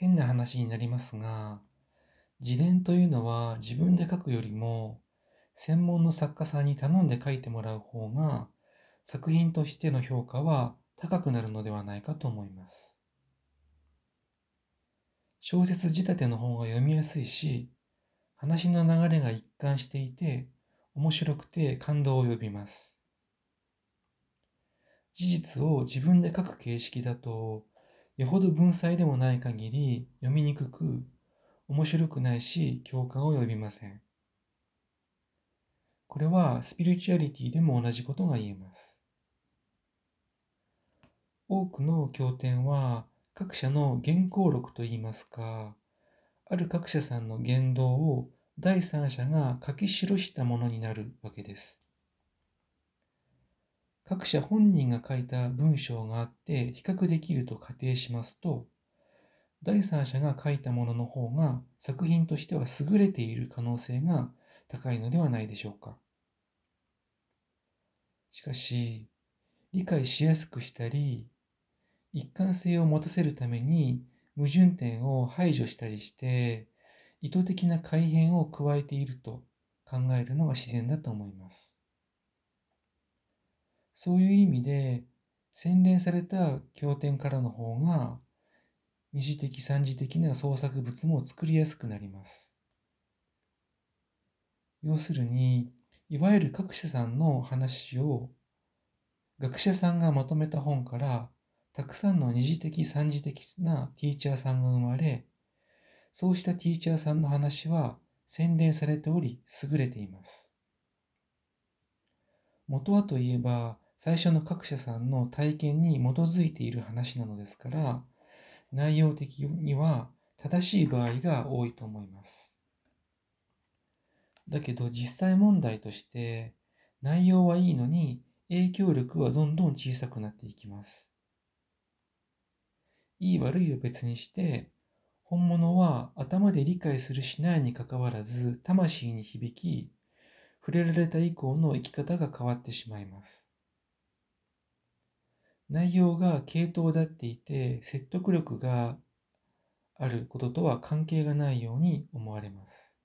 変な話になりますが、自伝というのは自分で書くよりも、専門の作家さんに頼んで書いてもらう方が、作品としての評価は高くなるのではないかと思います。小説仕立ての方が読みやすいし、話の流れが一貫していて、面白くて感動を呼びます。事実を自分で書く形式だと、よほど文才でもない限り読みにくく、面白くないし共感を呼びません。これはスピリチュアリティでも同じことが言えます。多くの経典は各社の原稿録といいますか、ある各社さんの言動を第三者が書き記したものになるわけです。各社本人が書いた文章があって比較できると仮定しますと、第三者が書いたものの方が作品としては優れている可能性が高いのではないでしょうか。しかし、理解しやすくしたり、一貫性を持たせるために矛盾点を排除したりして、意図的な改変を加えていると考えるのが自然だと思います。そういう意味で、洗練された経典からの方が、二次的三次的な創作物も作りやすくなります。要するに、いわゆる各社さんの話を学者さんがまとめた本からたくさんの二次的三次的なティーチャーさんが生まれ、そうしたティーチャーさんの話は洗練されており優れています。元はといえば最初の各社さんの体験に基づいている話なのですから、内容的には正しい場合が多いと思います。だけど実際問題として内容はいいのに影響力はどんどん小さくなっていきます。いい悪いを別にして本物は頭で理解するしないにかかわらず魂に響き触れられた以降の生き方が変わってしまいます。内容が系統だっていて説得力があることとは関係がないように思われます。